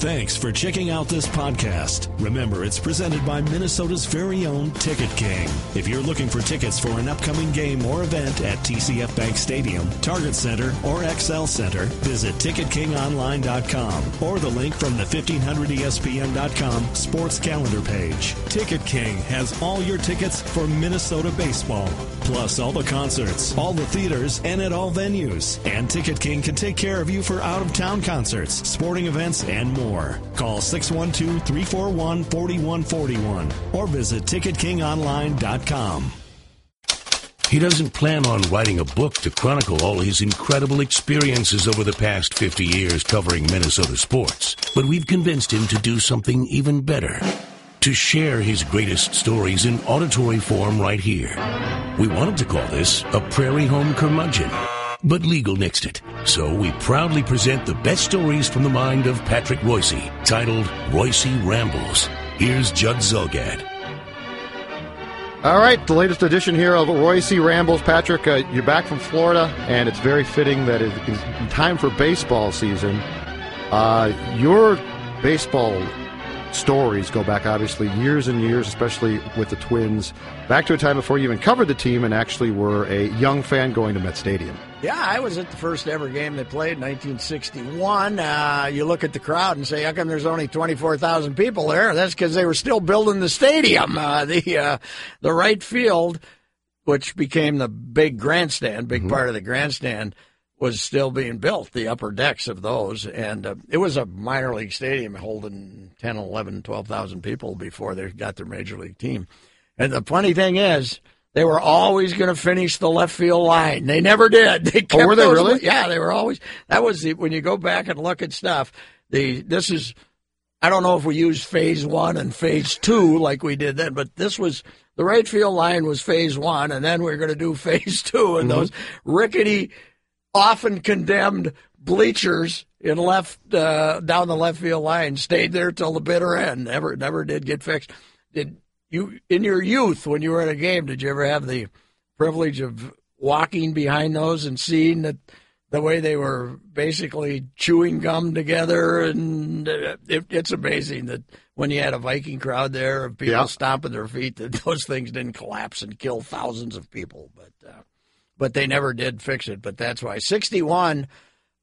Thanks for checking out this podcast. Remember, it's presented by Minnesota's very own Ticket King. If you're looking for tickets for an upcoming game or event at TCF Bank Stadium, Target Center, or Xcel Center, visit TicketKingOnline.com or the link from the 1500ESPN.com sports calendar page. Ticket King has all your tickets for Minnesota baseball, plus all the concerts, all the theaters, and at all venues. And Ticket King can take care of you for out of town concerts, sporting events, and more more. Call 612 341 4141 or visit TicketKingOnline.com. He doesn't plan on writing a book to chronicle all his incredible experiences over the past 50 years covering Minnesota sports, but we've convinced him to do something even better to share his greatest stories in auditory form right here. We wanted to call this a Prairie Home Curmudgeon but legal nixed it. So we proudly present the best stories from the mind of Patrick Reusse, titled Reusse Rambles. Here's Judd Zulgad. All right, the latest edition here of Reusse Rambles. Patrick, uh, you're back from Florida, and it's very fitting that it is time for baseball season. Uh, your baseball stories go back, obviously, years and years, especially with the Twins, back to a time before you even covered the team and actually were a young fan going to Met Stadium. Yeah, I was at the first ever game they played in 1961. Uh, you look at the crowd and say, how come there's only 24,000 people there? That's because they were still building the stadium. Uh, the, uh, the right field, which became the big grandstand, big mm-hmm. part of the grandstand, was still being built, the upper decks of those. And uh, it was a minor league stadium holding 10, 11, 12,000 people before they got their major league team. And the funny thing is, they were always going to finish the left field line. They never did. They kept oh, were they those, really? Yeah, they were always. That was the, when you go back and look at stuff. The this is. I don't know if we used phase one and phase two like we did then, but this was the right field line was phase one, and then we are going to do phase two, and mm-hmm. those rickety, often condemned bleachers in left uh, down the left field line stayed there till the bitter end. Never, never did get fixed. Did you in your youth when you were at a game? Did you ever have the privilege of walking behind those and seeing that the way they were basically chewing gum together? And it, it's amazing that when you had a Viking crowd there of people yeah. stomping their feet, that those things didn't collapse and kill thousands of people. But uh, but they never did fix it. But that's why sixty one.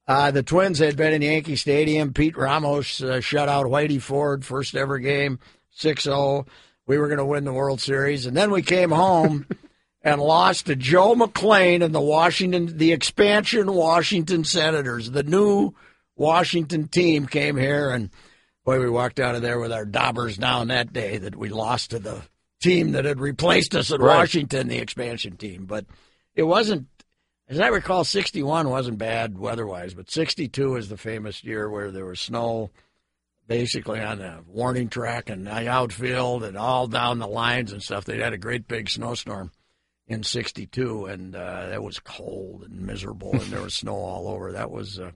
Uh, the Twins had been in Yankee Stadium. Pete Ramos uh, shut out Whitey Ford, first ever game, 6 0 we were going to win the World Series, and then we came home and lost to Joe McClain and the Washington, the expansion Washington Senators. The new Washington team came here, and boy, we walked out of there with our daubers down that day that we lost to the team that had replaced us at right. Washington, the expansion team. But it wasn't, as I recall, 61 wasn't bad weather-wise, but 62 is the famous year where there was snow basically on the warning track and the outfield and all down the lines and stuff. They had a great big snowstorm in '62, and uh, that was cold and miserable, and there was snow all over. That was uh,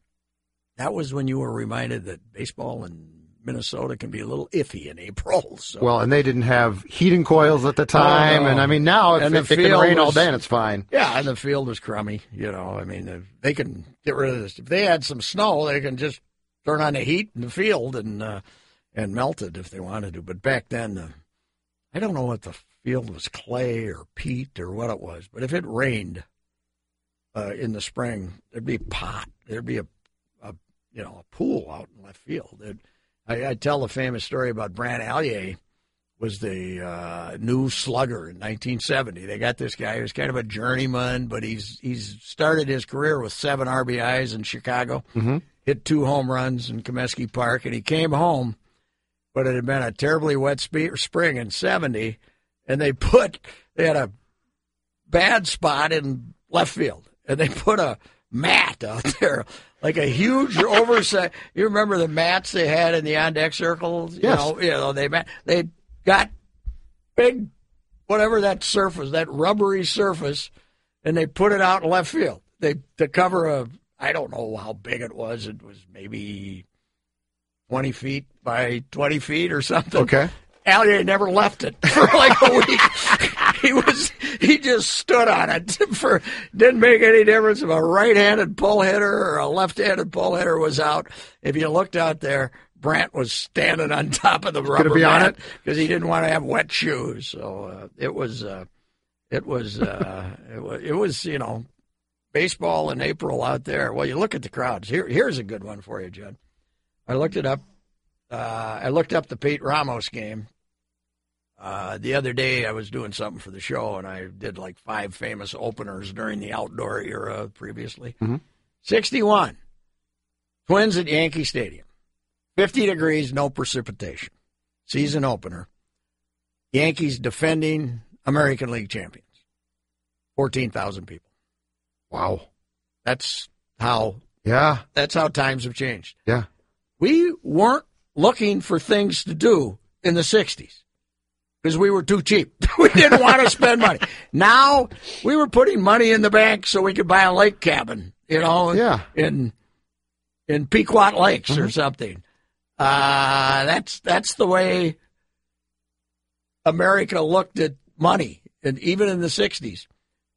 that was when you were reminded that baseball in Minnesota can be a little iffy in April. So. Well, and they didn't have heating coils at the time, oh, no. and I mean now if, it, it can rain was, all day, and it's fine. Yeah, and the field was crummy. You know, I mean they can get rid of this. If they had some snow, they can just turn on the heat in the field and uh, and melt it if they wanted to. But back then, uh, I don't know what the field was clay or peat or what it was, but if it rained uh, in the spring, there'd be pot. There'd be a, a you know a pool out in left field. It, I, I tell the famous story about Brant Alyea was the uh, new slugger in 1970. They got this guy who's kind of a journeyman, but he's he's started his career with seven RBIs in Chicago. Mm-hmm hit two home runs in Comiskey Park, and he came home, but it had been a terribly wet spe- spring in '70, and they put they had a bad spot in left field, and they put a mat out there, like a huge oversized. You remember the mats they had in the on deck circles? You yes. know, you know they they got big, whatever that surface, that rubbery surface, and they put it out in left field. They to cover a I don't know how big it was. It was maybe 20 feet by 20 feet or something. Okay. Alyea never left it for like a week. he was he just stood on it for didn't make any difference if a right-handed pull hitter or a left-handed pull hitter was out. If you looked out there, Brant was standing on top of the gonna rubber be on it? because he didn't want to have wet shoes. So uh, it was, uh, it was, uh, it was, it was, you know, baseball in April out there. Well, you look at the crowds. Here, here's a good one for you, Judd. I looked it up. Uh, I looked up the Pete Ramos game. Uh, the other day, I was doing something for the show, and I did like five famous openers during the outdoor era previously. 61. Twins at Yankee Stadium. 50 degrees, no precipitation. Season opener. Yankees defending American League champions. 14,000 people. Wow. That's how Yeah. that's how times have changed. Yeah. We weren't looking for things to do in the 60s because we were too cheap. we didn't want to spend money. Now we were putting money in the bank so we could buy a lake cabin, you know, Yeah. in in Pequot Lakes or something. Uh, that's that's the way America looked at money, and even in the 60s.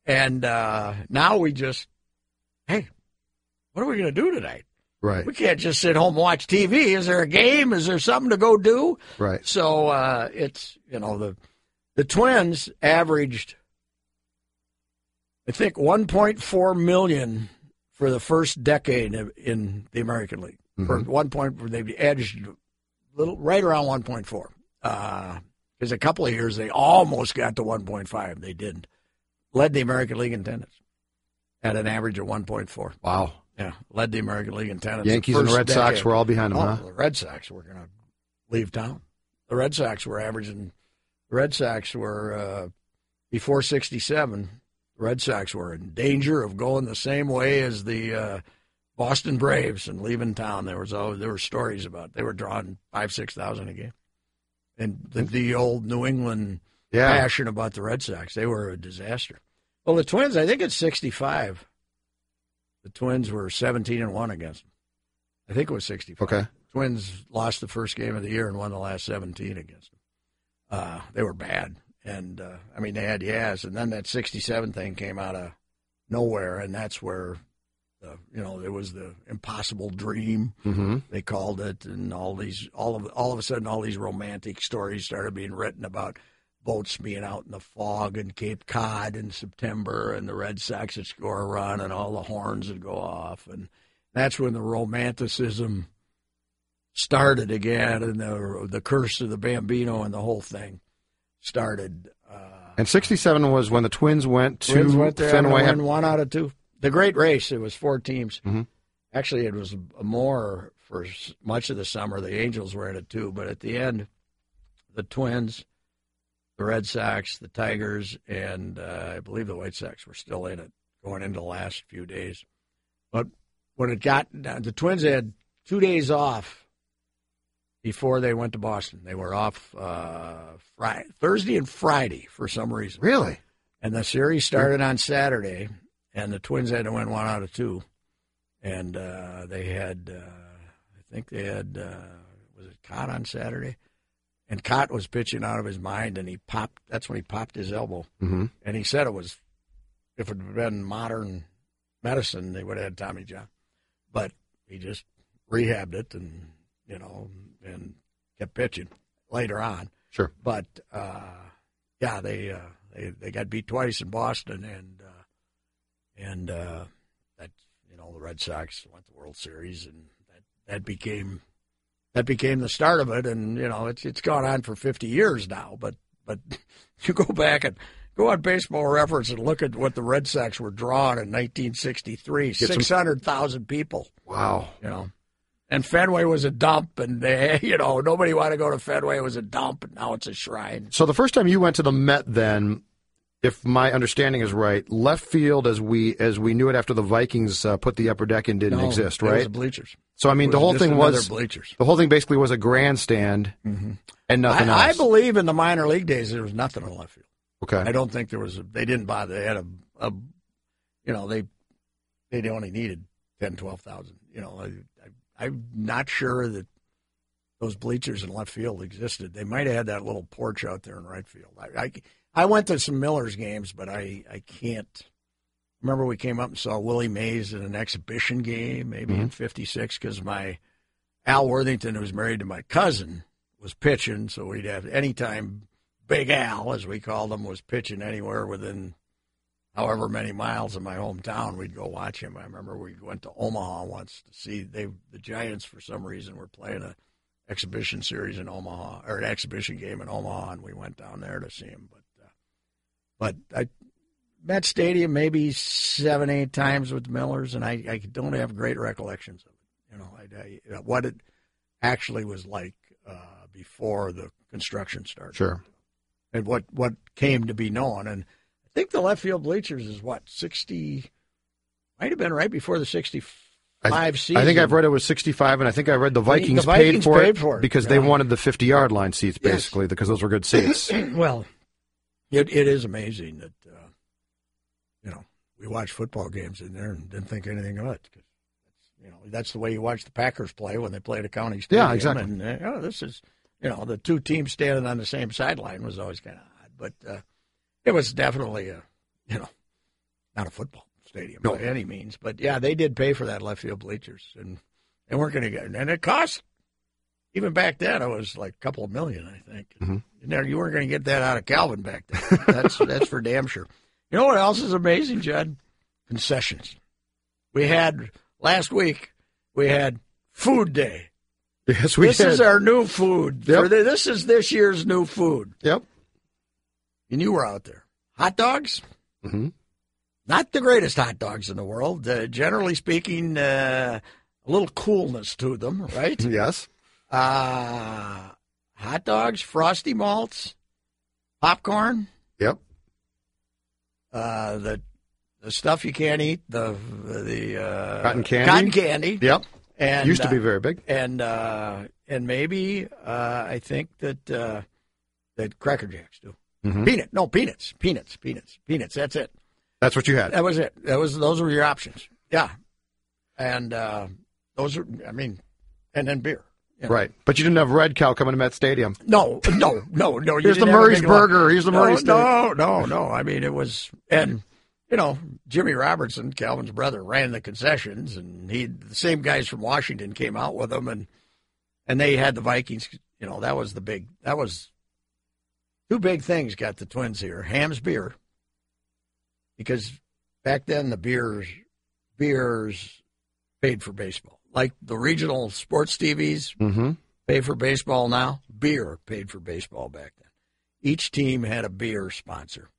And uh, now we just, hey, what are we going to do tonight? Right. We can't just sit home and watch TV. Is there a game? Is there something to go do? Right. So uh, it's you know the the Twins averaged, I think, 1.4 million for the first decade in the American League. For one point, they've edged little right around 1.4. Because a couple of years they almost got to 1.5. They didn't. Led the American League in attendance at an average of 1.4. Wow. Yeah, led the American League in attendance. Yankees and Red Sox decade. were all behind them, Oh, huh? The Red Sox were going to leave town. The Red Sox were averaging. The Red Sox were uh, before '67. The Red Sox were in danger of going the same way as the uh, Boston Braves and leaving town. There was always, there were stories about they were drawing five six thousand a game, and the, the old New England Yeah. passion about the Red Sox. They were a disaster. Well, the Twins, I think it's 65. The Twins were 17 and 1 against them. I think it was 65. Okay. Twins lost the first game of the year and won the last 17 against them. Uh, they were bad. And, uh, I mean, they had Yaz. And then that 67 thing came out of nowhere. And that's where, the, you know, it was the impossible dream Mm-hmm. they called it, and all these, all of, all of a sudden, all these romantic stories started being written about boats being out in the fog in Cape Cod in September, and the Red Sox would score a run, and all the horns would go off, and that's when the romanticism started again, and the the curse of the Bambino and the whole thing started. Uh, And 67 was when the Twins went to Twins went there Fenway. and won one out of two. The great race. It was four teams. Mhm. Actually, it was more for much of the summer. The Angels were in it too, but at the end, the Twins, the Red Sox, the Tigers, and uh, I believe the White Sox were still in it going into the last few days. But when it got down, the Twins had two days off before they went to Boston. They were off uh, Friday, Thursday and Friday for some reason. really? And the series started on Saturday, and the Twins had to win one out of two. And uh, they had, uh, I think they had, uh, was it Kaat on Saturday? And Kaat was pitching out of his mind, and he popped. That's when he popped his elbow. Mm-hmm. And he said it was, if it had been modern medicine, they would have had Tommy John. But he just rehabbed it, and you know, and kept pitching later on. Sure. But uh, yeah, they uh, they they got beat twice in Boston, and uh, and uh, that you know the Red Sox went to the World Series, and that that became that became the start of it. And you know it's it's gone on for fifty years now. But but you go back and go on Baseball Reference and look at what the Red Sox were drawing in 1963. Six hundred thousand people. Wow. You know. And Fenway was a dump, and they, you know nobody wanted to go to Fenway. It was a dump, and now it's a shrine. So the first time you went to the Met, then, if my understanding is right, left field as we as we knew it after the Vikings uh, put the upper deck in didn't No, exist, it was right? bleachers. so I mean, the whole thing was bleachers. the whole thing basically was a grandstand and nothing I, I believe in the minor league days there was nothing on left field. okay. I don't think there was. A, they didn't bother. They had a, a you know, they they only needed 10, 12,000. You know, I, I, I'm not sure that those bleachers in left field existed. They might have had that little porch out there in right field. I, I, I went to some Millers games, but I, I can't. Remember, we came up and saw Willie Mays in an exhibition game, maybe in mm-hmm. '56, because my Al Worthington, who was married to my cousin, was pitching, so we'd have anytime Big Al, as we called him, was pitching anywhere within however many miles of my hometown, we'd go watch him. I remember we went to Omaha once to see they the Giants for some reason were playing a exhibition series in Omaha or an exhibition game in Omaha, and we went down there to see him. But but I Met Stadium maybe seven eight times with the Millers, and I, I don't have great recollections of it. You know, I, I, what it actually was like uh, before the construction started. Sure. And what what came to be known and I think the left field bleachers is what sixty. Might have been right before the sixty-five I, season. I think I've read it was 65, and I think I read the Vikings, the Vikings paid, for, paid it for it, because yeah. they wanted the 50 yard line seats, Yes. basically, because those were good seats. well, it it is amazing that uh, you know we watch football games in there and didn't think anything of it. 'cause you know that's the way you watch the Packers play when they play at a county stadium. Yeah, exactly. And uh, oh, this is you know the two teams standing on the same sideline was always kind of odd, but uh, it was definitely a you know not a football stadium No. by any means. But yeah, they did pay for that left field bleachers, and they weren't going to get, and it cost. Even back then, it was like a couple of million, I think. Mm-hmm. You know, you weren't going to get that out of Calvin back then. That's that's for damn sure. You know what else is amazing, Judd? Concessions. We had last week. We had Food Day. yes, we this did. is our new food. Yep. The, this is this year's new food, Yep. and you were out there. Hot dogs. Mhm. Not the greatest hot dogs in the world. Uh, generally speaking, uh, a little coolness to them, right? Yes. Uh, hot dogs, frosty malts, popcorn, Yep. uh, the the stuff you can't eat, the the uh, Cotton candy? cotton candy, Yep. and Used to be uh, very big. and uh, and maybe uh, I think that uh, that Cracker Jacks do Mhm. peanut, no peanuts, peanuts, peanuts, peanuts. That's it. That's what you had. That was it. That was those were your options. Yeah, and uh, those are. I mean, and then beer. Know. Right. But you didn't have Red Cow coming to Met Stadium. No, no, no, no. you Here's the didn't have a Murray's. Burger. Here's the no, Murray's. No, no, no. I mean, it was, and you know, Jimmy Robertson, Calvin's brother, ran the concessions, and he, the same guys from Washington came out with him, and and they had the Vikings. You know, that was the big. That was two big things. Got the Twins here. Hamm's beer, because back then the beers beers paid for baseball, like the regional sports TVs Mm-hmm. pay for baseball now. Beer paid for baseball back then. Each team had a beer sponsor,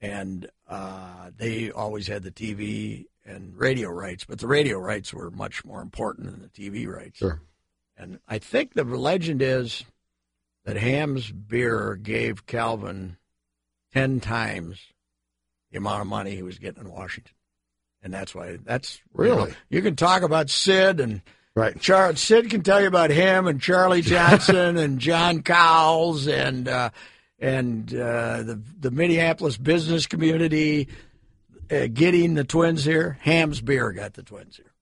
and uh, they always had the TV and radio rights. But the radio rights were much more important than the TV rights. Sure. And I think the legend is that Hamm's beer gave Calvin ten times the amount of money he was getting in Washington, and that's why that's you know, Really? you can talk about Sid and. Right. Char- Sid can tell you about him and Charlie Johnson and John Cowles and uh, and uh, the the Minneapolis business community uh, getting the Twins here. Hamm's beer got the Twins here.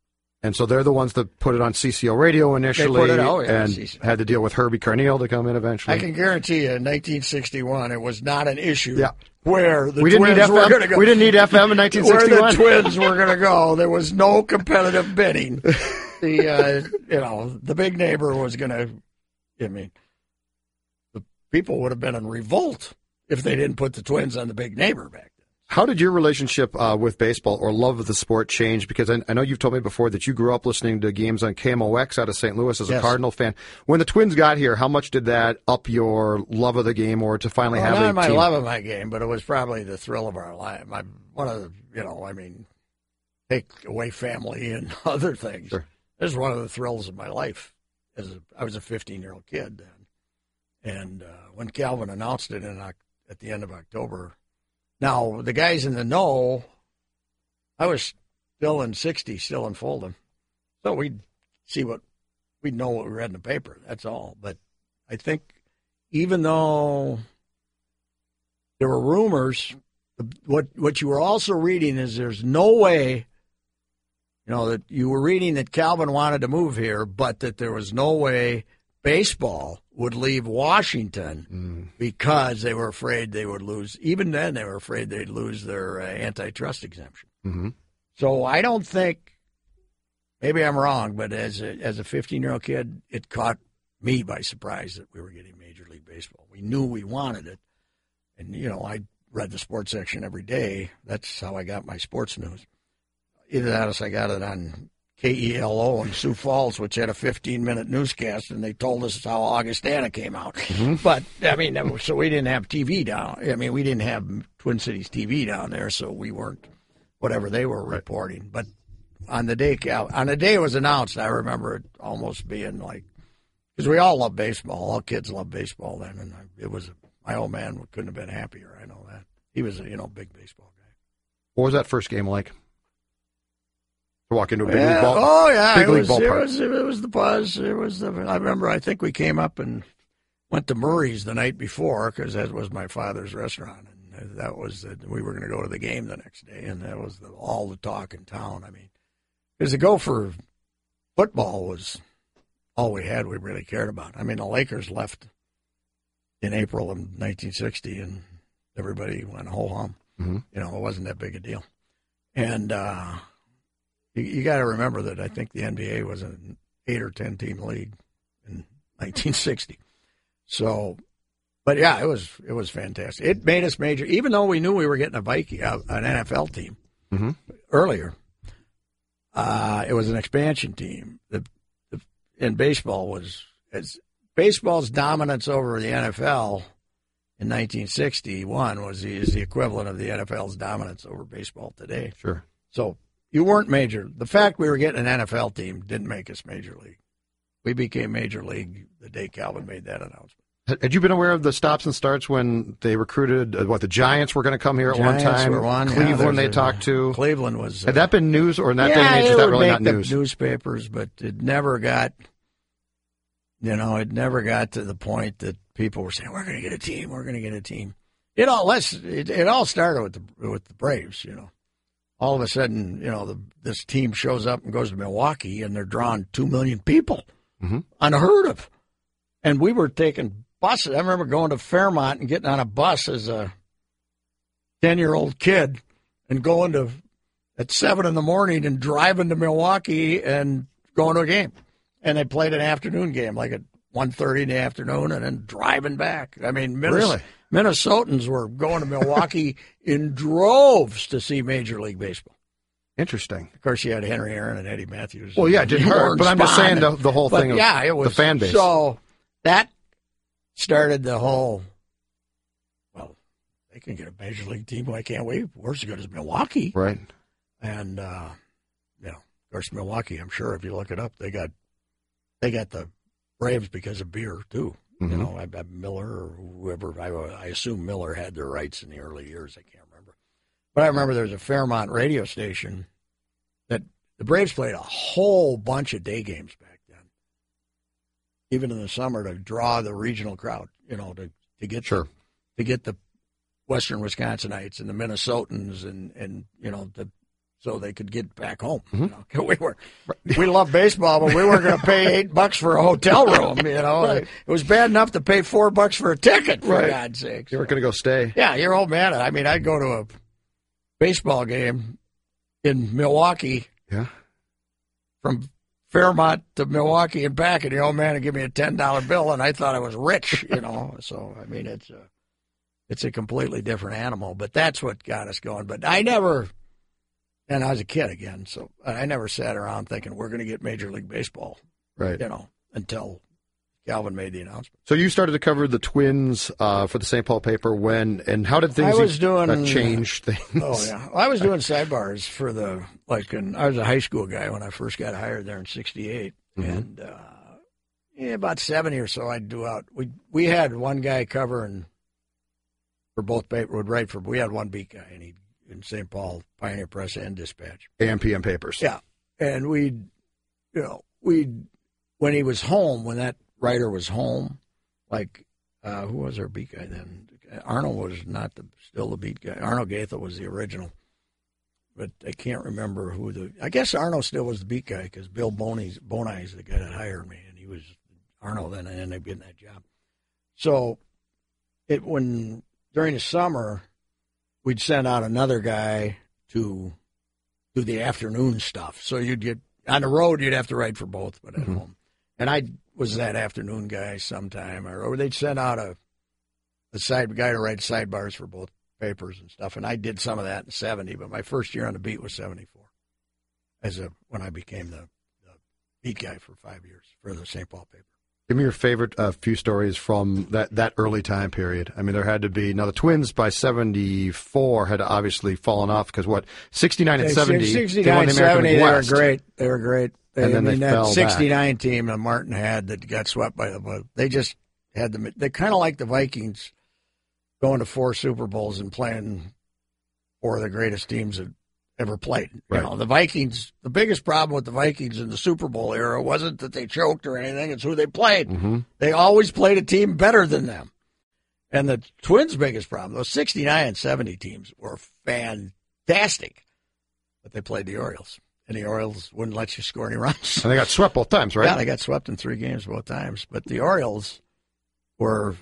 And so they're the ones that put it on CCO radio initially put it- oh, yeah, and CCO. had to deal with Herbie Carneal to come in eventually. I can guarantee you, in 1961, it was not an issue Yeah. Where the we didn't Twins need were FM. going to go. We didn't need FM in 1961. where 1961. the Twins were going to go. There was no competitive bidding. The uh, you know the big neighbor was going to. I mean, the people would have been in revolt if they didn't put the Twins on the big neighbor back. How did your relationship uh, with baseball or love of the sport change? Because I, I know you've told me before that you grew up listening to games on KMOX out of St. Louis as a Yes. Cardinal fan. When the Twins got here, how much did that up your love of the game or to finally Well, have not a my team? love of my game, but it was probably the thrill of our life. My one of the you know, I mean, take away family and other things. Sure. This is one of the thrills of my life. As a, I was a 15 year old kid then, and uh, when Calvin announced it in at the end of October. Now the guys in the know, I was still in 60, still in Fulda, so we'd see what we'd know what we read in the paper. That's all. But I think even though there were rumors. What what you were also reading is there's no way, you know, that you were reading that Calvin wanted to move here, but that there was no way baseball would leave Washington because they were afraid they would lose. Even then, they were afraid they'd lose their uh, antitrust exemption. Mhm. So I don't think maybe I'm wrong, but as a, as a 15 year old kid, it caught me by surprise that we were getting Major League Baseball. We knew we wanted it, and you know I read the sports section every day. That's how I got my sports news. Either that or I got it on KELO in Sioux Falls, which had a 15 minute newscast, and they told us how Augustana came out. Mm-hmm. But, I mean, so we didn't have TV down. I mean, we didn't have Twin Cities TV down there, so we weren't whatever they were reporting. But on the day, on the day it was announced, I remember it almost being like, because we all love baseball. All kids love baseball then, and it was my old man couldn't have been happier. I know that he was a you know big baseball guy. What was that first game like? To walk into a big yeah. league ball. Oh yeah, big it league was, ballpark. It was, it was the buzz. It was the. I remember. I think we came up and went to Murray's the night before because that was my father's restaurant, and that was the, we were going to go to the game the next day, and that was the, all the talk in town. I mean, because the Gopher football was all we had. We really cared about. I mean, the Lakers left in April of 1960, and everybody went ho hum. Mm-hmm. You know, it wasn't that big a deal, and. uh you, you got to remember that I think the NBA was an eight or ten team league in 1960. So, but yeah, it was it was fantastic. It made us major, even though we knew we were getting a Viking, uh, an NFL team mm-hmm. earlier. Uh, it was an expansion team. The, the and baseball was as baseball's dominance over the NFL in 1961 was the, is the equivalent of the NFL's dominance over baseball today. Sure. So you weren't major. The fact we were getting an NFL team didn't make us major league. We became major league the day Calvin made that announcement. Had you been aware of the stops and starts when they recruited uh, what the Giants were going to come here at Giants one time? Were one. Cleveland yeah, they talked to. Cleveland was. Had that been news, or in that yeah, day and age, that really not the news? Newspapers, but it never got. You know, it never got to the point that people were saying, "We're going to get a team. We're going to get a team." It all less. It, it all started with the with the Braves. You know, all of a sudden, you know, the, this team shows up and goes to Milwaukee, and they're drawing two million people, mm-hmm. unheard of. And we were taking buses. I remember going to Fairmont and getting on a bus as a ten-year-old kid, and going to at seven in the morning and driving to Milwaukee and going to a game. And they played an afternoon game, like at 1.30 in the afternoon, and then driving back. I mean, really. Minnesotans were going to Milwaukee in droves to see Major League Baseball. Interesting. Of course, you had Henry Aaron and Eddie Mathews. Well, yeah, it didn't hurt, but I'm just saying the, the whole thing. yeah, it was the fan base. So that started the whole. Well, they can get a major league team. Why can't we? We're as good as Milwaukee, right? And uh, you know, of course, Milwaukee. I'm sure if you look it up, they got they got the Braves because of beer too. Mm-hmm. You know, I, I, Miller or whoever. I, I assume Miller had their rights in the early years. I can't remember, but I remember there was a Fairmont radio station that the Braves played a whole bunch of day games back then, even in the summer to draw the regional crowd. You know, to to get sure. the, to get the Western Wisconsinites and the Minnesotans and and you know the so they could get back home. Mm-hmm. You know? We were we love baseball, but we weren't going to pay eight bucks for a hotel room. You know, right. it was bad enough to pay four bucks for a ticket. For right. God's sake, you weren't going to go stay. Yeah, you're old man. I mean, I'd go to a baseball game in Milwaukee. Yeah, from Fairmont to Milwaukee and back, and the old man would give me a ten dollar bill, and I thought I was rich. You know, so I mean, it's a it's a completely different animal. But that's what got us going. But I never and I was a kid again, so I never sat around thinking we're going to get Major League Baseball, right? You know, until Calvin made the announcement. So you started to cover the Twins uh, for the St. Paul paper when, and how did things I was doing, uh, change things? Oh yeah, I was doing sidebars for the like. In, I was a high school guy when I first got hired there in '68, mm-hmm. and uh, yeah, about seventy or so, I'd do out. We we had one guy covering for both paper would write for. We had one beat guy, and he in St. Paul, Pioneer Press and Dispatch. AM PM papers. Yeah. And we'd, you know, we'd, when he was home, when that writer was home, like, uh, who was our beat guy then? Arnold was not the, still the beat guy. Arnold Goethel was the original. But I can't remember who the, I guess Arnold still was the beat guy because Bill Boni's, Boni's the guy that hired me. And he was, Arnold then and ended up getting that job. So it, when, during the summer, we'd send out another guy to do the afternoon stuff. So you'd get On the road, you'd have to write for both, but at mm-hmm. home. And I was that afternoon guy sometime, or, or they'd send out a a side guy to write sidebars for both papers and stuff. And I did some of that in '70, but my first year on the beat was '74, as a when I became the, the beat guy for five years for the St. Paul paper. Give me your favorite uh, few stories from that, that early time period. I mean, there had to be now the Twins by '74 had obviously fallen off because what '69 and '70 they won 69, the 70, League they were great. They were great. They, And then I they that fell back. 69 team that Martin had that got swept by the they just had them. They kind of like the Vikings going to four Super Bowls and playing four of the greatest teams that ever played. Right. You know, the Vikings. The biggest problem with the Vikings in the Super Bowl era wasn't that they choked or anything; it's who they played. Mm-hmm. They always played a team better than them. And the Twins' biggest problem, those 69 and 70 teams were fantastic, but they played the Orioles. And the Orioles wouldn't let you score any runs. And they got swept both times, right? Yeah, they got swept in three games both times. But the Orioles were,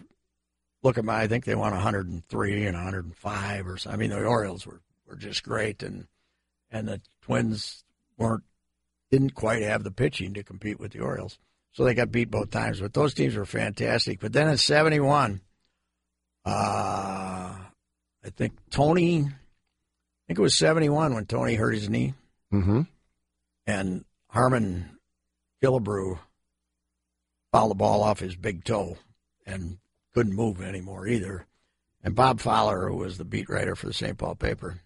look at my, I think they won 103 and 105 or something. I mean, the Orioles were, were just great. And, and the Twins weren't, didn't quite have the pitching to compete with the Orioles. So they got beat both times. But those teams were fantastic. But then in 71, uh, I think Tony, I think it was 71 when Tony hurt his knee Mm-hmm. and Harmon Killebrew fouled the ball off his big toe and couldn't move anymore either. And Bob Fowler, who was the beat writer for the St. Paul paper,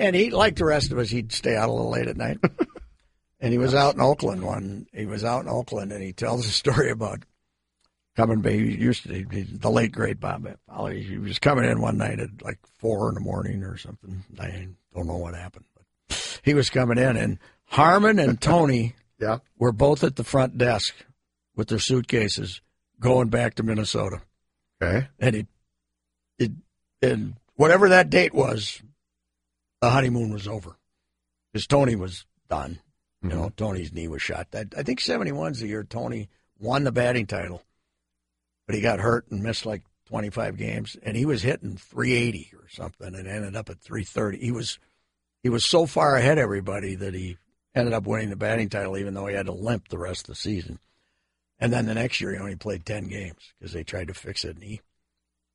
and he, like the rest of us, he'd stay out a little late at night. and he was out in Oakland one. He was out in Oakland, and he tells a story about coming. He used to he, the late great Bob Fowler. He was coming in one night at like four in the morning or something. I don't know what happened, but he was coming in, and Harmon and Tony Yeah. were both at the front desk with their suitcases going back to Minnesota. Okay. And he, it, and whatever that date was, the honeymoon was over. Because Tony was done. You mm-hmm. know, Tony's knee was shot. That I think 71's the year Tony won the batting title, but he got hurt and missed like 25 games, and he was hitting 380 or something, and ended up at 330. He was he was so far ahead of everybody that he ended up winning the batting title, even though he had to limp the rest of the season. And then the next year, he only played 10 games because they tried to fix a knee.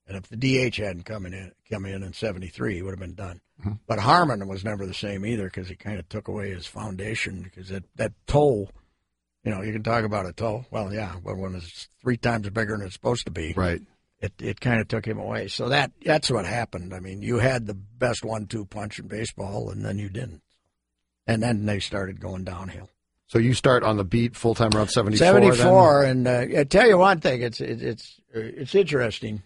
And if the DH hadn't come in, come in in '73, he would have been done. But Harmon was never the same either because he kind of took away his foundation because that that toe, you know, you can talk about a toe. Well, yeah, but when it's three times bigger than it's supposed to be, Right. it it kind of took him away. So that that's what happened. I mean, you had the best one-two punch in baseball, and then you didn't. And then they started going downhill. So you start on the beat full time around seventy four. Seventy four, and uh, I tell you one thing it's it, it's it's interesting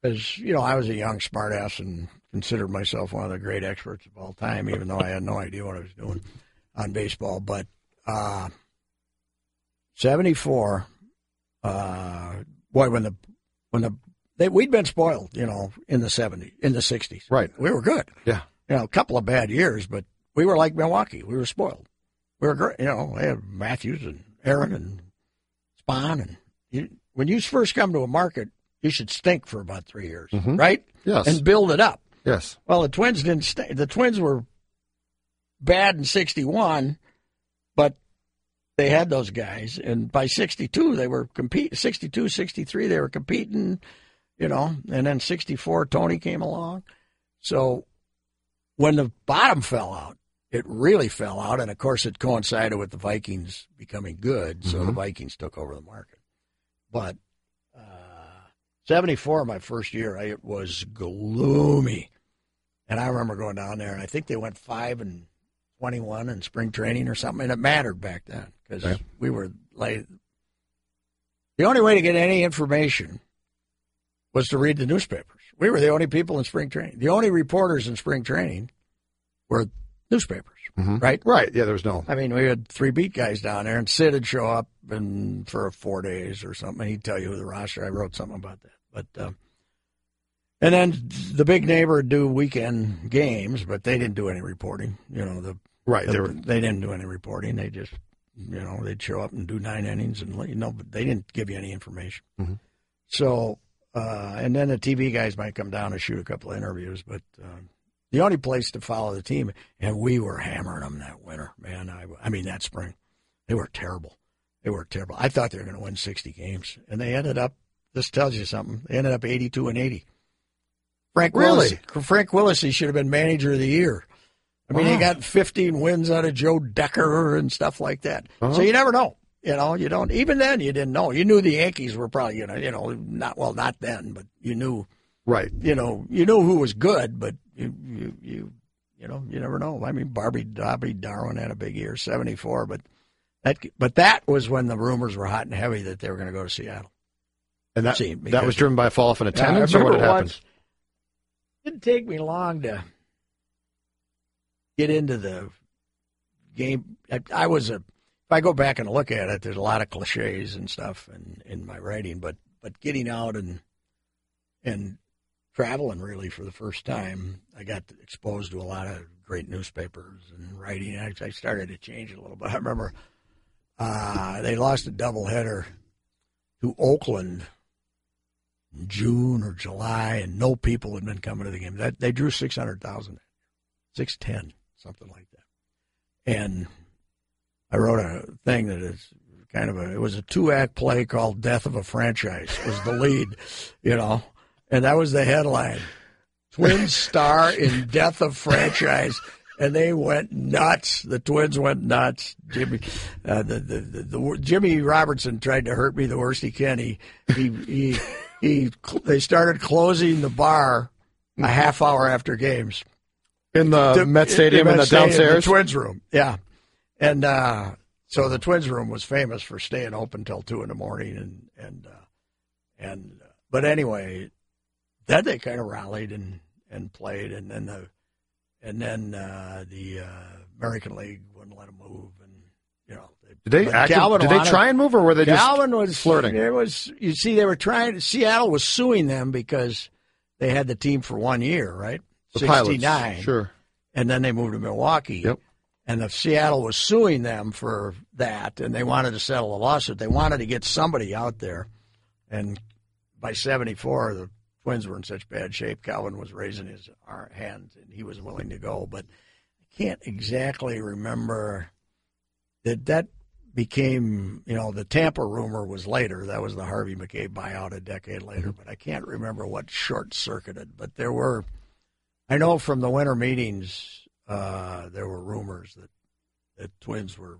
because you know I was a young smartass and considered myself one of the great experts of all time even though I had no idea what I was doing on baseball but uh 74 uh boy when the when the they, we'd been spoiled you know in the 70s in the 60s Right. we were good Yeah. you know a couple of bad years but we were like Milwaukee we were spoiled we were great. You know, they had Mathews and Aaron and Spahn, and you, when you first come to a market, you should stink for about three years, right? Yes. and build it up. Yes. Well, the Twins didn't stay. The Twins were bad in '61, but they had those guys, and by '62 they were compete. '62, '63 they were competing, you know, and then '64 Tony came along. So when the bottom fell out, it really fell out, and of course it coincided with the Vikings becoming good, so the Vikings took over the market. But uh, '74, my first year, I, it was gloomy, and I remember going down there, and I think they went five and twenty-one in spring training or something, and it mattered back then because we were like the only way to get any information was to read the newspapers. We were the only people in spring training. The only reporters in spring training were newspapers, right? Right. Yeah, there was no. I mean, we had three beat guys down there, and Sid would show up and for four days or something. And he'd tell you who the roster. I wrote something about that, but um, and then the big neighbor would do weekend games, but they didn't do any reporting. You know, the Right. the- They were, they didn't do any reporting. They just, you know, they'd show up and do nine innings and let you know, but they didn't give you any information. Mm-hmm. So, uh, and then the TV guys might come down and shoot a couple of interviews, but uh, the only place to follow the team, and we were hammering them that winter, man. I, I mean that spring, they were terrible. They were terrible. I thought they were going to win 60 games, and they ended up. This tells you something. They ended up 82 and 80. Frank Really? Quilici, Frank Quilici, he should have been manager of the year. I mean, he got 15 wins out of Joe Decker and stuff like that. Uh-huh. So you never know. You know, you don't. Even then, you didn't know. You knew the Yankees were probably, you know, you know, not well, not then, but you knew, Right. you know, you knew who was good, but you, you, you, you know, you never know. I mean, Barbie, Bobby Darwin had a big year, 74, but that, but that was when the rumors were hot and heavy that they were going to go to Seattle. And that See, that was driven by a fall off in Yeah, attendance, or what had happened? Didn't take me long to get into the game. I, I was a. If I go back and look at it, there's a lot of cliches and stuff in, in my writing, but but getting out and and traveling really for the first time, I got exposed to a lot of great newspapers and writing. I, I started to change a little bit. I remember uh, they lost a doubleheader to Oakland June or July, and no people had been coming to the game. That they drew six hundred thousand, six ten, something like that. And I wrote a thing that is kind of a. It was a two act play called "Death of a Franchise." Was the lead, you know, and that was the headline. Twins star in Death of Franchise. And they went nuts. The Twins went nuts. Jimmy, uh, the, the, the, the Jimmy Robertson tried to hurt me the worst he can. He he he, he they started closing the bar a half hour after games. In the The- Met Stadium in Met the Stadium, downstairs. the Twins room. Yeah, and uh, so the Twins room was famous for staying open till two in the morning, and and uh, and but anyway, then they kind of rallied and and played, and then the and then uh, the uh, American League wouldn't let them move, and you know Did they actually, did they wanted- try and move, or were they just Calvin was flirting? There was you see they were trying. Seattle was suing them because they had the team for one year, right? the pilots? Sixty nine, Sure. and then they moved to Milwaukee. Yep. And the Seattle was suing them for that, and they wanted to settle the lawsuit. They wanted to get somebody out there, and by '74, the Twins were in such bad shape. Calvin was raising his hands, and he was willing to go. But I can't exactly remember that that became, you know, the Tampa rumor was later. That was the Harvey Mackay buyout a decade later. But I can't remember what short circuited. But there were, I know from the winter meetings, uh, there were rumors that the Twins were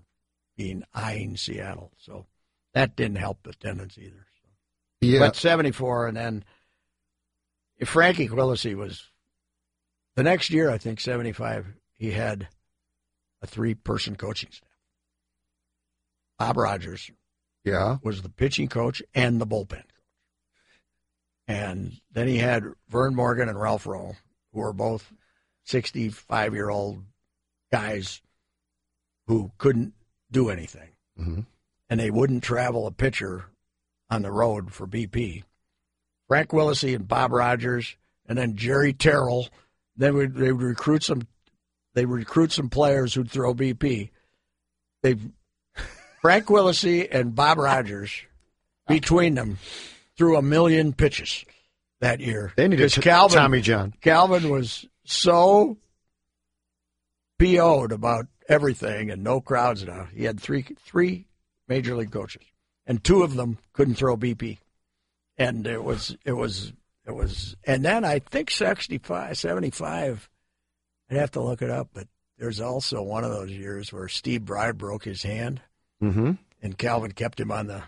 being eyeing Seattle. So that didn't help the attendance either. Yeah. But 74, and then if Frankie Quilici was the next year, I think, 75, he had a three person coaching staff. Bob Rogers yeah. was the pitching coach and the bullpen coach. And then he had Vern Morgan and Ralph Rowe, who were both 65 year old guys who couldn't do anything. hmm And they wouldn't travel a pitcher on the road for BP. Frank Quilici and Bob Rogers, and then Jerry Terrell. Then would they would recruit some. They would recruit some players who'd throw BP. They, Frank Quilici and Bob Rogers, between them, threw a million pitches that year. They needed 'Cause t- Calvin, Tommy John. Calvin was so PO'd about everything and no crowds now. Uh, he had three three major league coaches, and two of them couldn't throw BP. And it was it was it was and then I think 65, 75, I'd have to look it up, but there's also one of those years where Steve Bride broke his hand hmm and Calvin kept him on the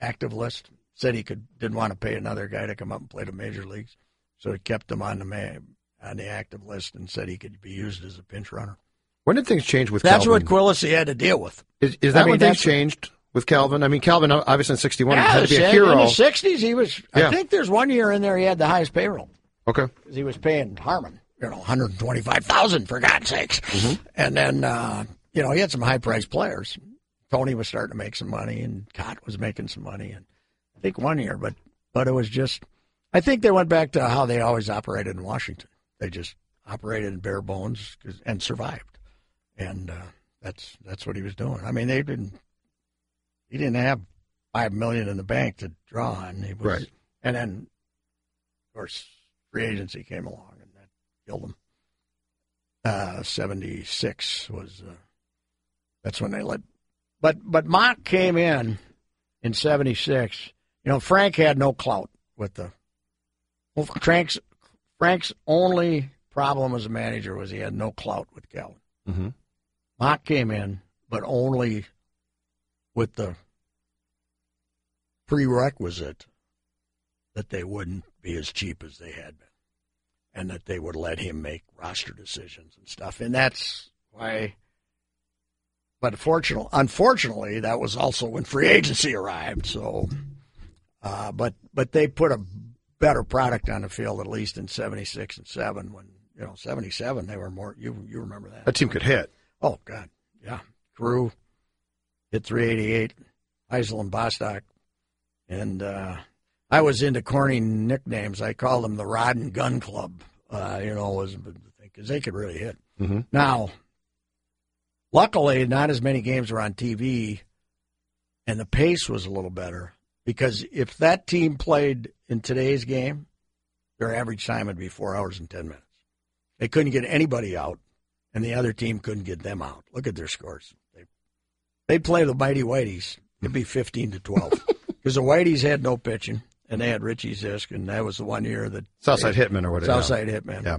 active list. Said he could didn't want to pay another guy to come up and play the major leagues, so he kept him on the man, on the active list and said he could be used as a pinch runner. When did things change with That's Calvin? what Quilici had to deal with. Is, is that mean, when things changed with Calvin? I mean, Calvin obviously in '61 yeah, had to be a in hero. the '60s, he was. Yeah. I think there's one year in there he had the highest payroll. Okay. because he was paying Harmon, you know, 125,000 for God's sakes. Mm-hmm. And then, uh, you know, he had some high priced players. Tony was starting to make some money, and Kaat was making some money, and I think one year, but but it was just, I think they went back to how they always operated in Washington. They just operated in bare bones and survived, and uh, that's that's what he was doing. I mean, they didn't, he didn't have five million in the bank to draw on. He was, Right. and then of course, free agency came along and that killed him. Uh, 76 was uh, that's when they let. But but Mauch came in in 76. You know, Frank had no clout with the. Well, Frank's Frank's only problem as a manager was he had no clout with Calvin. Mm-hmm. Mauch came in, but only with the prerequisite that they wouldn't be as cheap as they had been, and that they would let him make roster decisions and stuff. And that's why. But fortunately, unfortunately, that was also when free agency arrived. So, uh, but but they put a better product on the field at least in '76 and '7 when you know '77 they were more. You you remember that? That team could hit. Oh God, yeah. Carew hit 388, Hisle and Bostock, and uh, I was into corny nicknames. I called them the Rod and Gun Club. Uh, you know, was because they could really hit. Mm-hmm. Now, luckily, not as many games were on TV, and the pace was a little better. Because if that team played in today's game, their average time would be four hours and ten minutes. They couldn't get anybody out, and the other team couldn't get them out. Look at their scores. They they'd play the Mighty Whiteys. It'd be fifteen to twelve because the Whiteys had no pitching, and they had Richie Zisk, and that was the one year that Southside Hitman or whatever. Southside Hitman. Yeah.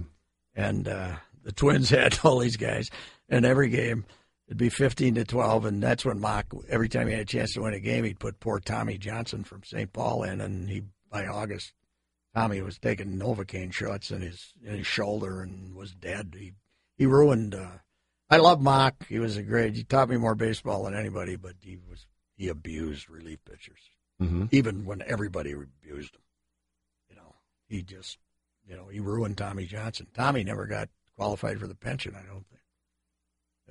And uh, the Twins had all these guys, and every game it'd be 15 to 12, and that's when Mauch, every time he had a chance to win a game, he'd put poor Tommy Johnson from St. Paul in, and he by August, Tommy was taking Novocaine shots in his in his shoulder and was dead. He he ruined. Uh, I love Mauch. He was a great. He taught me more baseball than anybody, but he was he abused relief pitchers, Mm-hmm. even when everybody abused him. You know, he just you know he ruined Tommy Johnson. Tommy never got qualified for the pension. I don't think.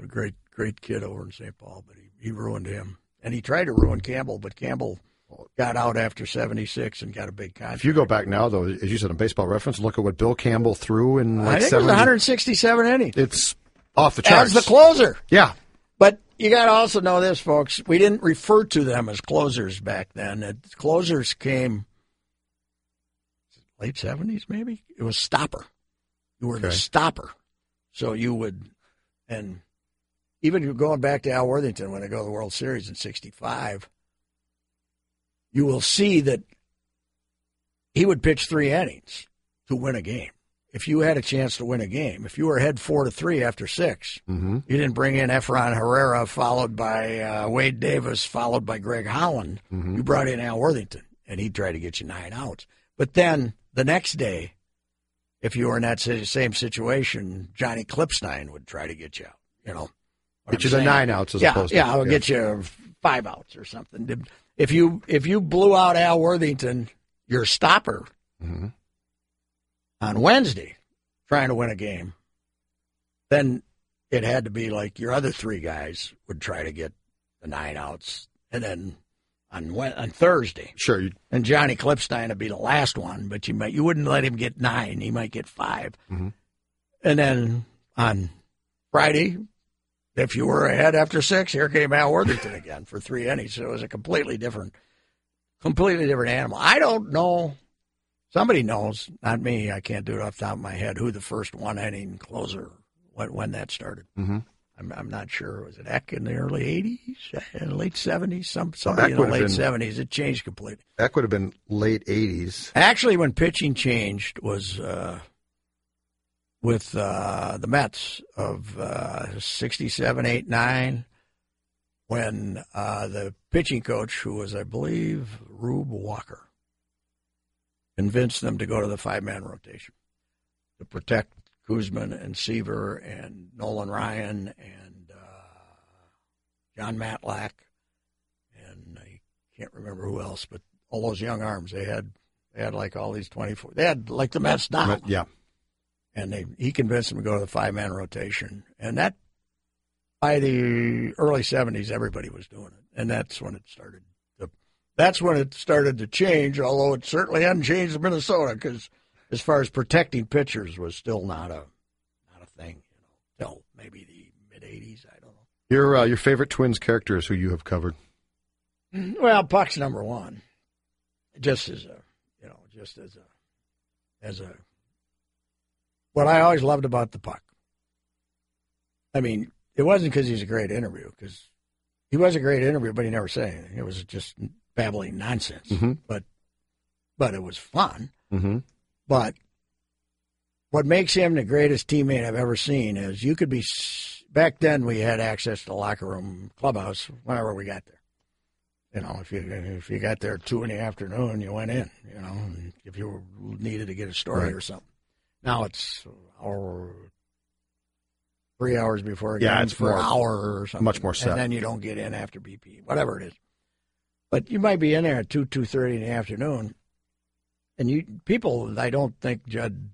A great great kid over in St. Paul, but he, he ruined him, and he tried to ruin Campbell, but Campbell got out after '76 and got a big contract. If you go back now, though, as you said in baseball reference, look at what Bill Campbell threw in I like think it was 167 innings. It's off the charts. As the closer. yeah. But you got to also know this, folks. We didn't refer to them as closers back then. Closers came late seventies, maybe. It was stopper. You were the stopper, so you would, and even going back to Al Worthington when they go to the World Series in '65, you will see that he would pitch three innings to win a game. If you had a chance to win a game, if you were ahead four to three after 6 Mm-hmm. you didn't bring in Efron Herrera, followed by uh, Wade Davis, followed by Greg Holland. Mm-hmm. You brought in Al Worthington, and he'd try to get you nine outs. But then the next day, if you were in that same situation, Johnny Klippstein would try to get you out. You know, Get you the nine outs as yeah, opposed to yeah, I'll get you five outs or something. If you if you blew out Al Worthington, your stopper Mm-hmm. on Wednesday, trying to win a game, then it had to be like your other three guys would try to get the nine outs, and then on on Thursday, Sure. And Johnny Klippstein would be the last one, but you might you wouldn't let him get nine; he might get 5 Mhm. and then on Friday. If you were ahead after six, here came Al Worthington again for three innings. So it was a completely different, completely different animal. I don't know. Somebody knows, not me. I can't do it off the top of my head. Who the first one inning closer when when that started? Mhm. I'm I'm not sure. Was it Eck in the early '80s, late '70s? Some somebody Eck in the late been- '70s. It changed completely. that would have been late 80s. Actually, when pitching changed was uh, with uh, the Mets of uh, 67, 8, 9, when uh, the pitching coach, who was, I believe, Rube Walker, convinced them to go to the five man rotation to protect Koosman and Seaver and Nolan Ryan and uh, Jon Matlack and I can't remember who else, but all those young arms they had they had like all these twenty four they had like the Mets now. Yeah. And they he convinced them to go to the five man rotation. And that by the early seventies everybody was doing it. And that's when it started to that's when it started to change, although it certainly hadn't changed in Minnesota because as far as protecting pitchers was still not a not a thing, you know, till maybe the mid eighties, I don't know. Your uh, your favorite Twins character is who you have covered? Well, Puck's number one, just as a you know, just as a as a. What I always loved about the Puck I mean, it wasn't because he's a great interview, because he was a great interview, but he never said anything. It was just babbling nonsense. Mhm. But but it was fun. Mm-hmm. But what makes him the greatest teammate I've ever seen is you could be. Back then, we had access to the locker room, clubhouse, whenever we got there. You know, if you if you got there at two in the afternoon, you went in. You know, if you needed to get a story Right. or something. Now it's hour, three hours before a Yeah, it's for more- an hour or something. much more set. And then you don't get in after BP, whatever it is. But you might be in there at two two thirty in the afternoon, and you people I don't think Judd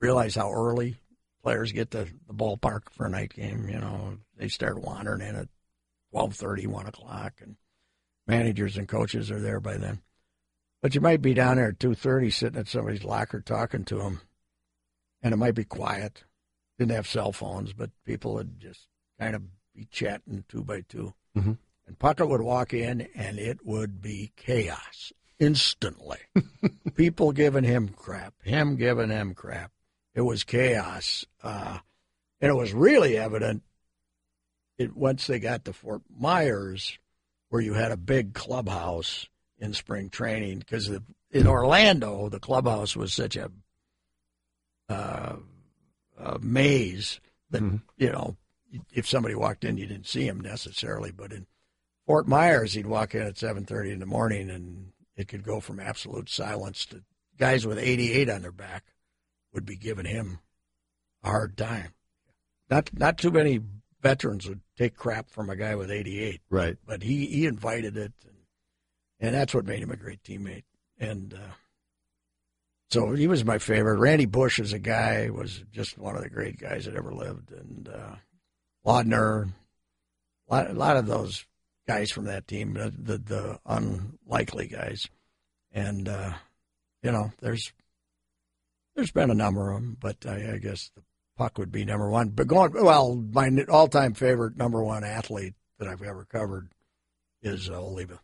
realize how early players get to the ballpark for a night game. You know, they start wandering in at twelve thirty, one o'clock, and managers and coaches are there by then. But you might be down there at two thirty, sitting at somebody's locker talking to them, and it might be quiet. Didn't have cell phones, but people would just kind of be chatting two by 2 Mhm. And Puckett would walk in, and it would be chaos instantly. people giving him crap, him giving him crap. It was chaos, uh, and it was really evident. It once they got to Fort Myers, where you had a big clubhouse in spring training, because in Orlando the clubhouse was such a, uh, a maze that Mhm. you know if somebody walked in you didn't see him necessarily, but in Fort Myers he'd walk in at seven thirty in the morning and it could go from absolute silence to guys with eighty eight on their back would be giving him a hard time. Not not too many veterans would take crap from a guy with eighty eight Right. but he he invited it, and, and that's what made him a great teammate. And uh, so he was my favorite. Randy Bush as a guy was just one of the great guys that ever lived, and uh, Laudner, a lot, a lot of those guys from that team, the the, the unlikely guys, and uh, you know, there's there's been a number of them, but I, I guess the puck would be number one. But going well, my all-time favorite number one athlete that I've ever covered is uh, Oliva,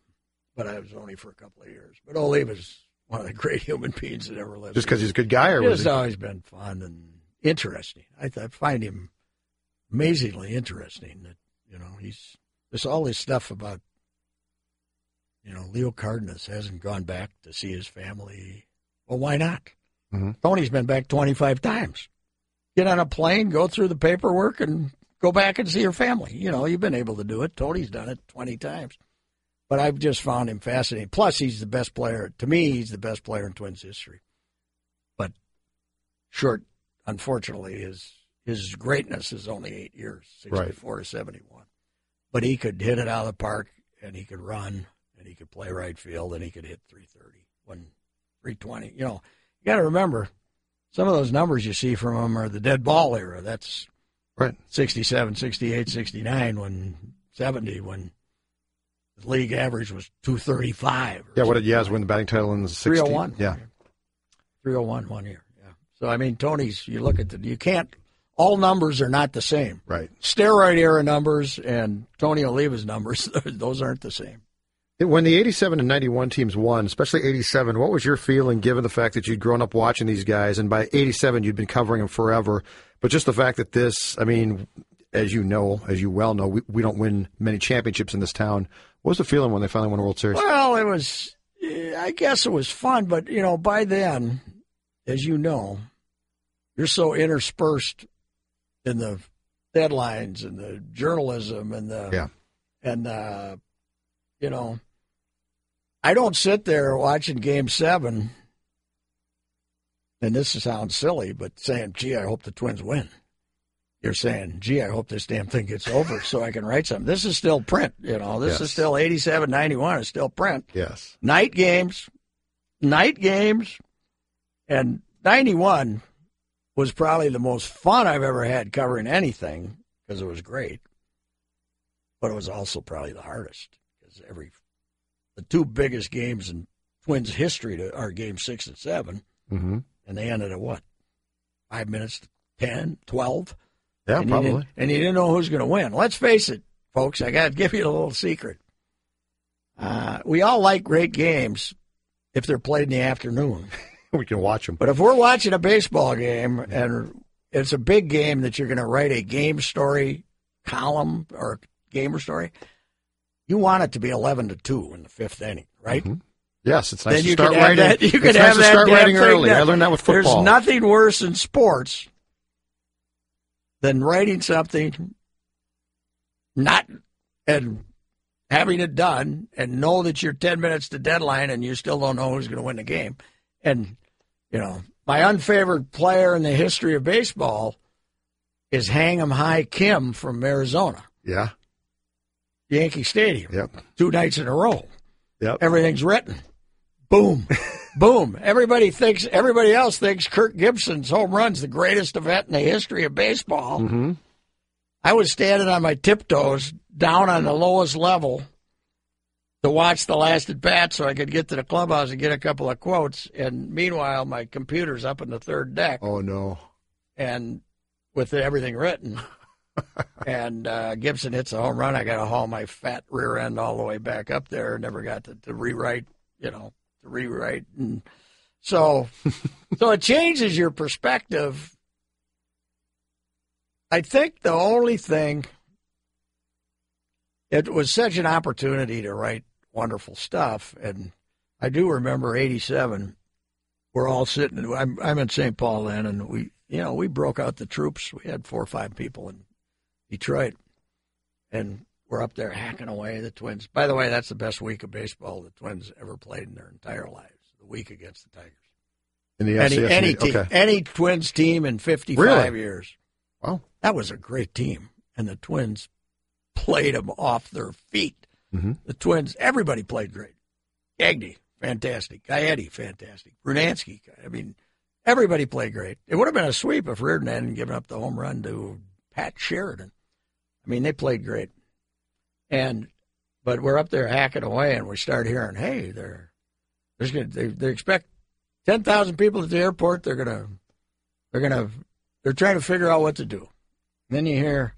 but I was only for a couple of years. But Oliva's one of the great human beings that ever lived. Just because he's a good guy, or was It's he? always been fun and interesting. I, I find him amazingly interesting. That you know he's there's all this stuff about you know Leo Cardenas hasn't gone back to see his family. Well, why not? Mhm. Tony's been back 25 times. Get on a plane, go through the paperwork, and go back and see your family. You know, you've been able to do it. Tony's done it 20 times. But I've just found him fascinating. Plus, he's the best player. To me, he's the best player in Twins history. But short, unfortunately, his his greatness is only eight years, 64 to 71. But he could hit it out of the park, and he could run, and he could play right field, and he could hit 330, when 320. You know, you got to remember, some of those numbers you see from him are the dead ball era. That's Right. 67, 68, 69, when 70, when league average was 235. Yeah. What did Yaz win the batting title in the 60? 301. Yeah. 301 one year. Yeah. So I mean, Tony's. You look at the. You can't. All numbers are not the same. Right. Steroid era numbers and Tony Oliva's numbers. Those aren't the same. When the 87 and 91 teams won, especially 87, what was your feeling given the fact that you'd grown up watching these guys and by 87 you'd been covering them forever? But just the fact that this, I mean, as you know, as you well know, we, we don't win many championships in this town. What was the feeling when they finally won a World Series? Well, it was. eh, I guess it was fun, but you know, by then, as you know, you're so interspersed in the deadlines and the journalism and the Yeah. and uh, you know, I don't sit there watching Game Seven, and this sounds silly, but saying, "Gee, I hope the Twins win." You're saying, "Gee, I hope this damn thing gets over so I can write something." This is still print, you know. This Yes. is still 87, 91 is still print Yes. night games, night games, and 91 was probably the most fun I've ever had covering anything because it was great. But it was also probably the hardest because every the two biggest games in Twins history to, are game six and seven, hmm and they ended at what? Five minutes, 10, 12? Yeah, and probably. didn't, and you didn't know who's going to win. Let's face it, folks. I got to give you a little secret. Uh, we all like great games if they're played in the afternoon. We can watch them. But if we're watching a baseball game and it's a big game that you're going to write a game story column or gamer story, you want it to be eleven to two in the fifth inning, right? Mm-hmm. Yes, it's nice then to you start writing. that. You nice have to that start writing early. I learned that with football. There's nothing worse in sports than writing something, not and having it done, and know that you're ten minutes to deadline, and you still don't know who's going to win the game. And you know, my unfavored player in the history of baseball is Hang'em High Kim from Arizona, Yeah. Yankee Stadium, Yep. two nights in a row. Yep. Everything's written. Boom. Boom. Everybody thinks everybody else thinks Kirk Gibson's home run's the greatest event in the history of baseball. Mm-hmm. I was standing on my tiptoes down on the lowest level to watch the last at bat so I could get to the clubhouse and get a couple of quotes. And meanwhile, my computer's up in the third deck Oh no. and with everything written. and uh, Gibson hits a home run. I got to haul my fat rear end all the way back up there. Never got to, to rewrite, you know, rewrite. And so, so it changes your perspective. I think the only thing, it was such an opportunity to write wonderful stuff. And I do remember 87 we're all sitting. I'm, I'm in St. Paul then, and we, you know, we broke out the troops. We had four or five people in Detroit, and we're up there hacking away. The Twins. By the way, that's the best week of baseball the Twins ever played in their entire lives. The week against the Tigers. In the Any LCS any team, Okay. any Twins team in 55 Really? years. Wow. That was a great team, and the Twins played them off their feet. Mhm. The Twins, everybody played great. Gagne, fantastic. Gaetti, fantastic. Brunansky, I mean, everybody played great. It would have been a sweep if Reardon hadn't given up the home run to Pat Sheridan. I mean, they played great. And, but we're up there hacking away, and we start hearing, hey, they're, there's gonna, they, they expect 10,000 people at the airport. They're going to, they're going to, they're trying to figure out what to do. And then you hear,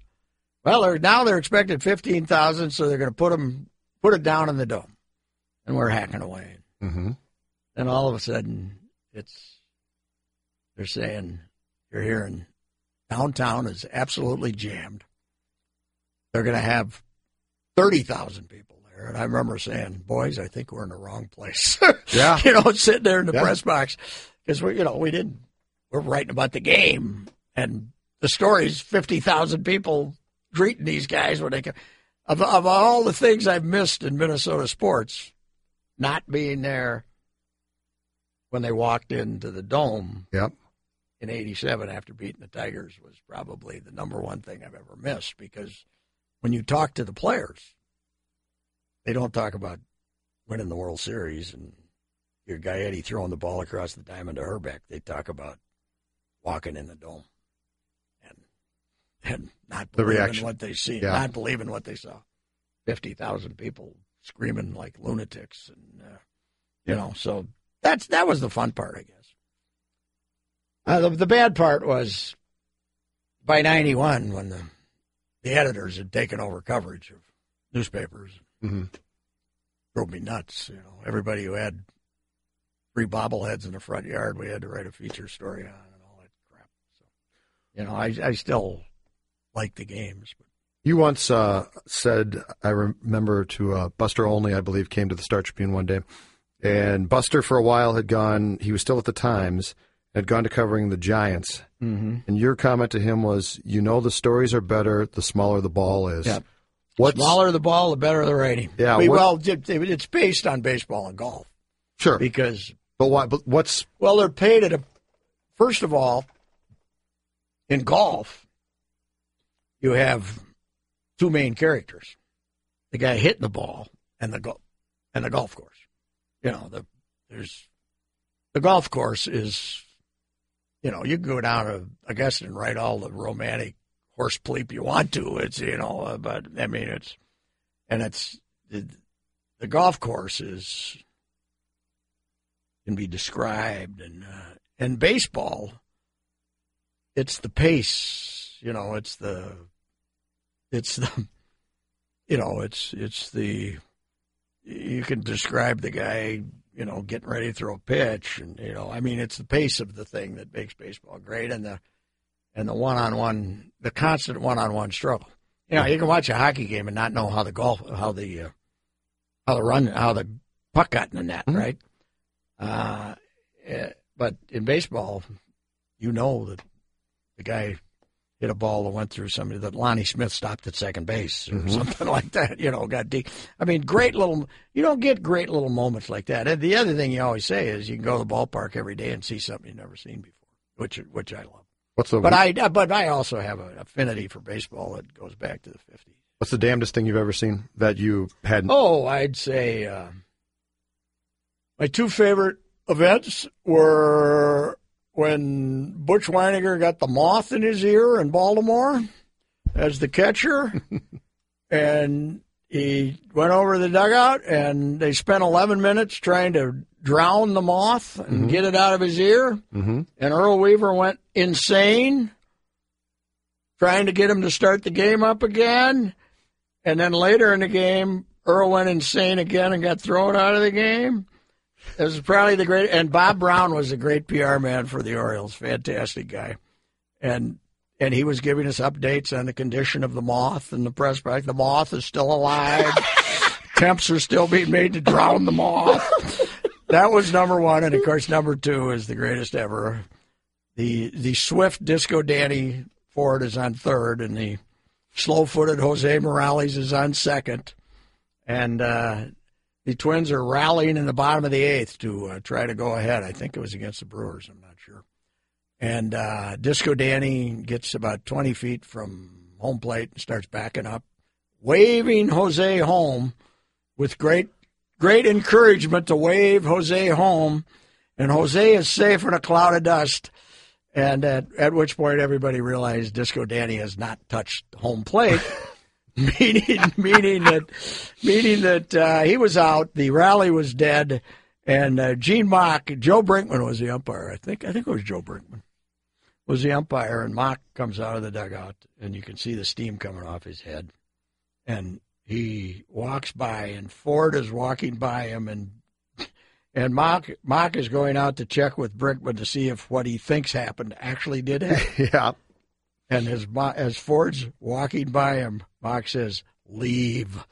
well, they're, now they're expecting 15,000, so they're going to put them, put it down in the dome. And we're hacking away. Mm-hmm. Then all of a sudden, it's, they're saying, you're hearing downtown is absolutely jammed. They're going to have 30,000 people there. And I remember saying, boys, I think we're in the wrong place. Yeah. you know, sitting there in the Yeah. press box because we, you know, we didn't, we're writing about the game and the stories, 50,000 people greeting these guys when they come. Of, of all the things I've missed in Minnesota sports, not being there when they walked into the dome Yep. in 87 after beating the Tigers was probably the number one thing I've ever missed because when you talk to the players, they don't talk about winning the World Series and your Gaetti throwing the ball across the diamond to Hrbek. They talk about walking in the dome and and not The believing reaction. what they see, Yeah. not believing what they saw. 50,000 people screaming like lunatics and uh, you know, so that's that was the fun part, I guess. Uh, the, the bad part was by '91 when the the editors had taken over coverage of newspapers. Mhm. Drove me nuts. You know, everybody who had three bobbleheads in the front yard, we had to write a feature story on and all that crap. So, you know, I I still like the games, but You once uh, said, I remember to uh, Buster Olney, I believe, came to the Star Tribune one day, and Buster for a while had gone. He was still at the Times, had gone to covering the Giants, mm-hmm. and your comment to him was, "You know, the stories are better the smaller the ball is." Yeah. What's smaller the ball, the better the rating. Yeah, We- what- well, it- it's based on baseball and golf sure, because but why? But what's Well, they're paid at a. First of all, in golf, you have two main characters: the guy hitting the ball and the go- and the golf course. You know, the there's the golf course is, you know, you go down to Augusta and write all the romantic horse bleep you want to. It's you know, uh, but I mean it's and it's the, the golf course is can be described and uh, and baseball it's the pace you know it's the it's the you know it's it's the you can describe the guy you know getting ready to throw a pitch and you know i mean it's the pace of the thing that makes baseball great and the and the one-on-one the constant one-on-one struggle You know, you can watch a hockey game and not know how the golf, how the, uh, how the run, how the puck got in the net, Mhm. right? Uh, eh, but in baseball, you know that the guy hit a ball that went through somebody that Lonnie Smith stopped at second base or Mhm. something like that. You know, got deep. I mean, great little. You don't get great little moments like that. And the other thing you always say is you can go to the ballpark every day and see something you've never seen before, which which I love. What's the But I but I also have an affinity for baseball that goes back to the fifties. What's the damnedest thing you've ever seen that you had? Oh, I'd say uh, my two favorite events were when Butch Wynegar got the moth in his ear in Baltimore as the catcher, and he went over to the dugout, and they spent 11 minutes trying to drown the moth and get it out of his ear. Mm-hmm. And Earl Weaver went insane trying to get him to start the game up again. And then later in the game, Earl went insane again and got thrown out of the game. It was probably the great. And Bob Brown was a great PR man for the Orioles, fantastic guy, and and he was giving us updates on the condition of the moth and the press back. The moth is still alive. Attempts are still being made to drown the moth. That was number one, and of course, number two is the greatest ever. The the swift Disco Danny Ford is on third, and the slow footed Jose Morales is on second, and uh, the Twins are rallying in the bottom of the eighth to uh, try to go ahead. I think it was against the Brewers. I'm not sure. And uh, Disco Danny gets about 20 feet from home plate and starts backing up, waving Jose home with great great encouragement to wave Jose home. And Jose is safe in a cloud of dust. And at, at which point everybody realized Disco Danny has not touched home plate. meaning meaning that meaning that uh, he was out, the rally was dead, and uh, Gene Mauch, Joe Brinkman was the umpire. I think I think it was Joe Brinkman was the umpire, and Mauch comes out of the dugout, and you can see the steam coming off his head, and he walks by, and Ford is walking by him, and and Mauch Mauch is going out to check with Brinkman to see if what he thinks happened actually did happen. Yeah. And as as Ford's walking by him, Mauch says, "Leave."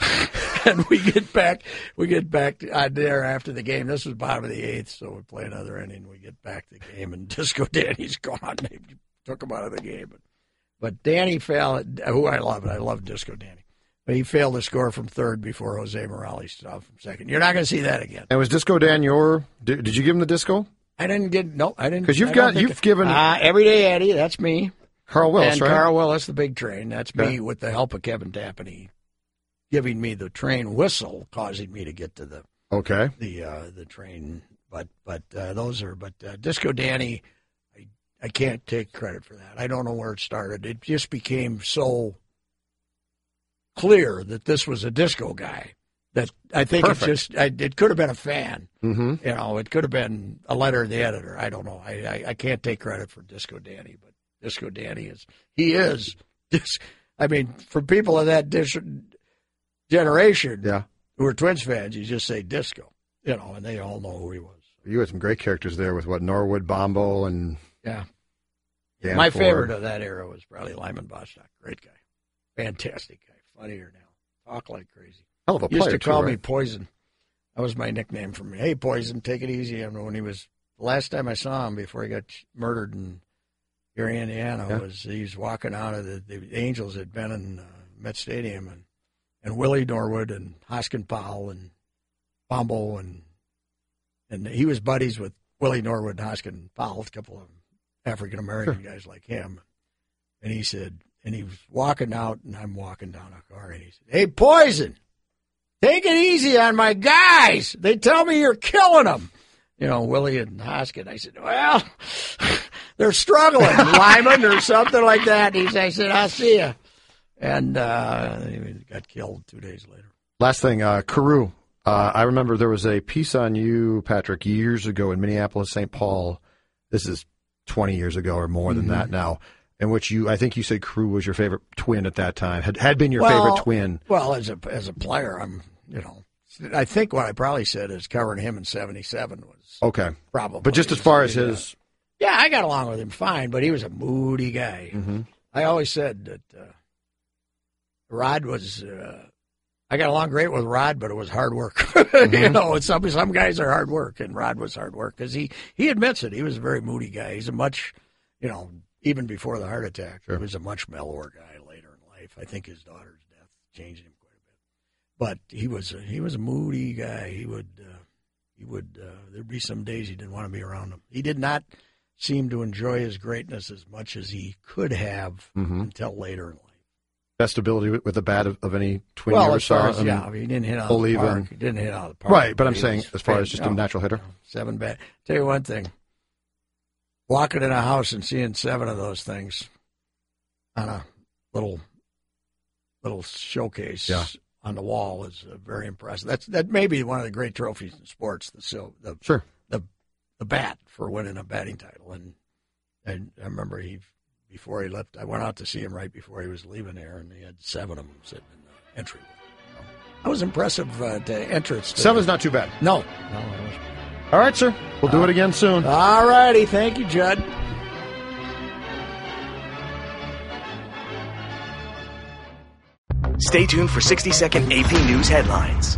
and we get back. We get back to, uh, there after the game. This was bottom of the eighth, so we play another inning. We get back to the game, and Disco Danny's gone. They took him out of the game, but but Danny failed. Who I love, I love Disco Danny. But he failed to score from third before Jose Morales stopped from second. You're not going to see that again. And was Disco Dan your? Did, did you give him the disco? I didn't get no. I didn't because you've I got- you've given- uh, everyday Eddie. That's me. Carl Willis, and right? Carl Willis, the big train. That's me with the help of Kevin Tapani giving me the train whistle, causing me to get to the okay. the uh, the train. But but uh, those are but uh, Disco Danny, I I can't take credit for that. I don't know where it started. It just became so clear that this was a disco guy that I think Perfect. it just I, it could have been a fan. Mm-hmm. You know, it could have been a letter to the editor. I don't know. I, I, I can't take credit for Disco Danny, but Disco Danny is he is. I mean, for people of that dis, generation Yeah. who are Twins fans, you just say Disco, you know, and they all know who he was. You had some great characters there with what Norwood, Bombo, and Yeah, Dan my Ford. favorite of that era was probably Lyman Bostock. Great guy, fantastic guy, funnier now, talk like crazy. Hell of a Used player to call too, me? Poison. That was my nickname for me. Hey, Poison, take it easy. I mean, when he was the last time I saw him before he got murdered in Gary, Indiana, Yeah. was he was walking out of the, the Angels had been in uh, Met Stadium and and Willie Norwood and Hosken Powell and Bumble and and he was buddies with Willie Norwood and Hosken Powell, a couple of African American guys like him. And he said, and he was walking out, and I'm walking down a car, and he said, "Hey, Poison, take it easy on my guys. They tell me you're killing them." You know, Willie and Hosken. I said, "Well, they're struggling, Lyman, or something like that." He said, "I said, I'll see you," and uh, he got killed two days later. Last thing, uh, Carew. Uh, I remember there was a piece on you, Patrick, years ago in Minneapolis, St. Paul. This is 20 years ago or more than Mm-hmm. that now. In which you, I think you said Carew was your favorite twin at that time. Had had been your Well, favorite twin. Well, as a as a player, I'm you know, I think what I probably said is covering him in '77 was Okay, probably. but just as far as his, Yeah, I got along with him fine, but he was a moody guy. Mhm. I always said that uh, Rod was. Uh, I got along great with Rod, but it was hard work. Mm-hmm. you know, some some guys are hard work, and Rod was hard work because he he admits it. He was a very moody guy. He's a much, you know, even before the heart attack, sure. he was a much mellower guy later in life. I think his daughter's death changed him quite a bit, but he was a, he was a moody guy. He would uh, he would uh, there'd be some days he didn't want to be around him. He did not seem to enjoy his greatness as much as he could have mm-hmm. until later in life best ability with, the bat of, of any twin well, you as far as, yeah, I mean, he didn't hit out of the park. And, he didn't hit out of the park. Right, but I'm saying as far as just no, a natural hitter. Seven bat. Tell you one thing. Walking in a house and seeing seven of those things on a little little showcase yeah. on the wall is uh, very impressive. That's that may be one of the great trophies in sports. The so the sure the the bat for winning a batting title, and and I remember he before he left. I went out to see him right before he was leaving there, and he had seven of them sitting in the entryway. So that was impressive uh, to entrance. To Seven's not too bad. No, no. All right, sir. We'll do uh, it again soon. All righty. Thank you, Judd. Stay tuned for 60 second AP News headlines.